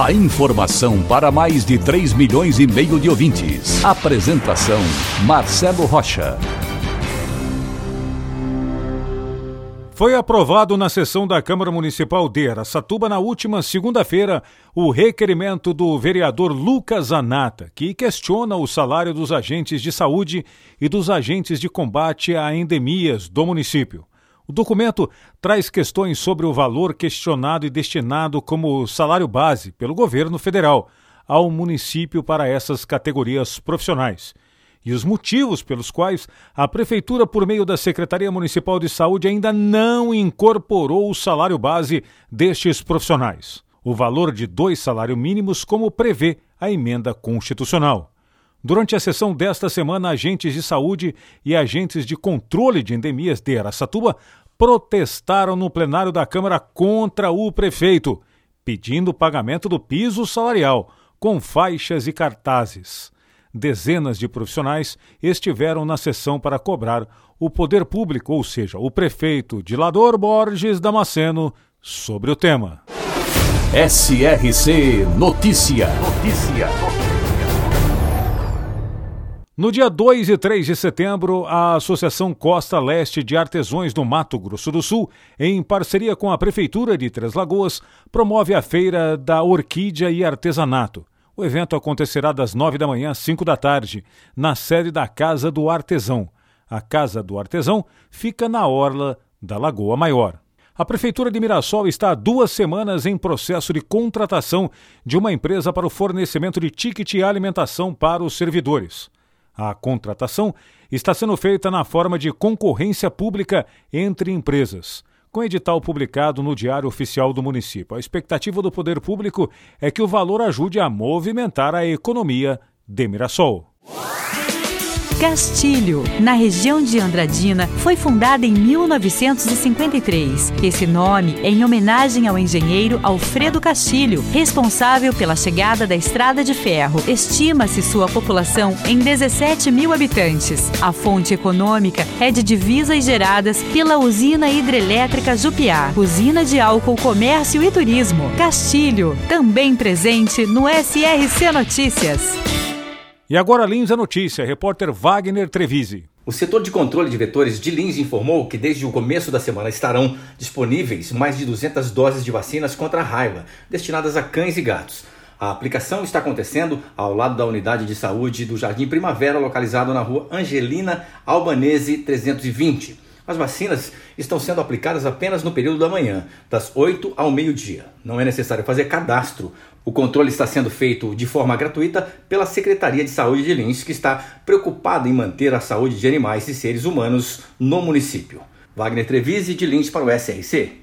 A informação para mais de 3 milhões e meio de ouvintes. Apresentação Marcelo Rocha. Foi aprovado na sessão da Câmara Municipal de Aracatuba na última segunda-feira o requerimento do vereador Lucas Anata, que questiona o salário dos agentes de saúde e dos agentes de combate a endemias do município. O documento traz questões sobre o valor questionado e destinado como salário base pelo governo federal ao município para essas categorias profissionais e os motivos pelos quais a Prefeitura, por meio da Secretaria Municipal de Saúde, ainda não incorporou o salário base destes profissionais, o valor de dois salários mínimos, como prevê a emenda constitucional. Durante a sessão desta semana, agentes de saúde e agentes de controle de endemias de Aracatuba protestaram no plenário da Câmara contra o prefeito, pedindo o pagamento do piso salarial, com faixas e cartazes dezenas de profissionais estiveram na sessão para cobrar o poder público, ou seja, o prefeito Dilador Borges Damasceno, sobre o tema. SRC Notícia. Notícia. No dia 2 e 3 de setembro, a Associação Costa Leste de Artesões do Mato Grosso do Sul, em parceria com a Prefeitura de Três Lagoas, promove a Feira da Orquídea e Artesanato. O evento acontecerá das 9 da manhã às 5 da tarde, na sede da Casa do Artesão. A Casa do Artesão fica na orla da Lagoa Maior. A Prefeitura de Mirassol está há duas semanas em processo de contratação de uma empresa para o fornecimento de ticket e alimentação para os servidores. A contratação está sendo feita na forma de concorrência pública entre empresas com edital publicado no Diário Oficial do Município. A expectativa do poder público é que o valor ajude a movimentar a economia de Mirassol. Castilho, na região de Andradina, foi fundada em 1953. Esse nome é em homenagem ao engenheiro Alfredo Castilho, responsável pela chegada da estrada de ferro. Estima-se sua população em 17 mil habitantes. A fonte econômica é de divisas geradas pela usina hidrelétrica Jupiá, usina de álcool, comércio e turismo. Castilho, também presente no SRC Notícias. E agora Lins a notícia, repórter Wagner Trevisi. O setor de controle de vetores de Lins informou que desde o começo da semana estarão disponíveis mais de 200 doses de vacinas contra a raiva, destinadas a cães e gatos. A aplicação está acontecendo ao lado da unidade de saúde do Jardim Primavera, localizado na rua Angelina Albanese 320. As vacinas estão sendo aplicadas apenas no período da manhã, das 8 ao meio-dia. Não é necessário fazer cadastro. O controle está sendo feito de forma gratuita pela Secretaria de Saúde de Lins, que está preocupada em manter a saúde de animais e seres humanos no município. Wagner Trevise de Lins para o SRC.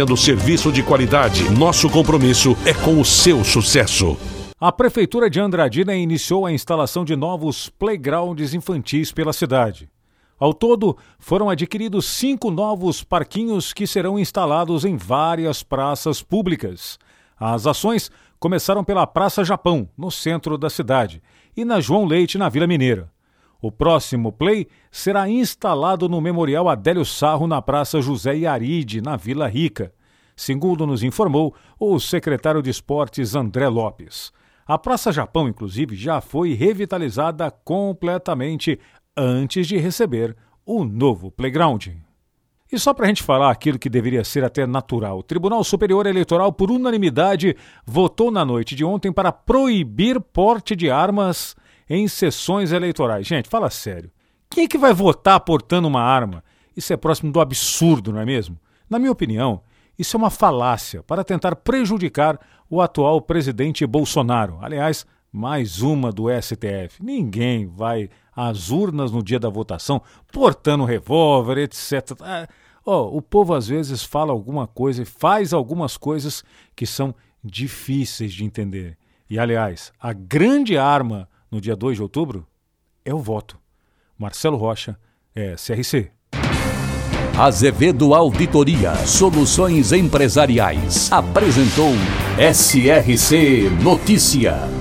oferecendo serviço de qualidade. Nosso compromisso é com o seu sucesso. A Prefeitura de Andradina iniciou a instalação de novos playgrounds infantis pela cidade. Ao todo, foram adquiridos cinco novos parquinhos que serão instalados em várias praças públicas. As ações começaram pela Praça Japão, no centro da cidade, e na João Leite, na Vila Mineira. O próximo play será instalado no Memorial Adélio Sarro, na Praça José Iaride, na Vila Rica, segundo nos informou o secretário de Esportes André Lopes. A Praça Japão, inclusive, já foi revitalizada completamente antes de receber o novo playground. E só para a gente falar aquilo que deveria ser até natural, o Tribunal Superior Eleitoral, por unanimidade, votou na noite de ontem para proibir porte de armas em sessões eleitorais. Gente, fala sério. Quem é que vai votar portando uma arma? Isso é próximo do absurdo, não é mesmo? Na minha opinião, isso é uma falácia para tentar prejudicar o atual presidente Bolsonaro. Aliás, mais uma do STF. Ninguém vai às urnas no dia da votação portando revólver, etc. Oh, o povo às vezes fala alguma coisa e faz algumas coisas que são difíceis de entender. E, aliás, a grande arma no dia 2 de outubro é o voto. Marcelo Rocha, é CRC. Azevedo Auditoria Soluções Empresariais apresentou SRC Notícia.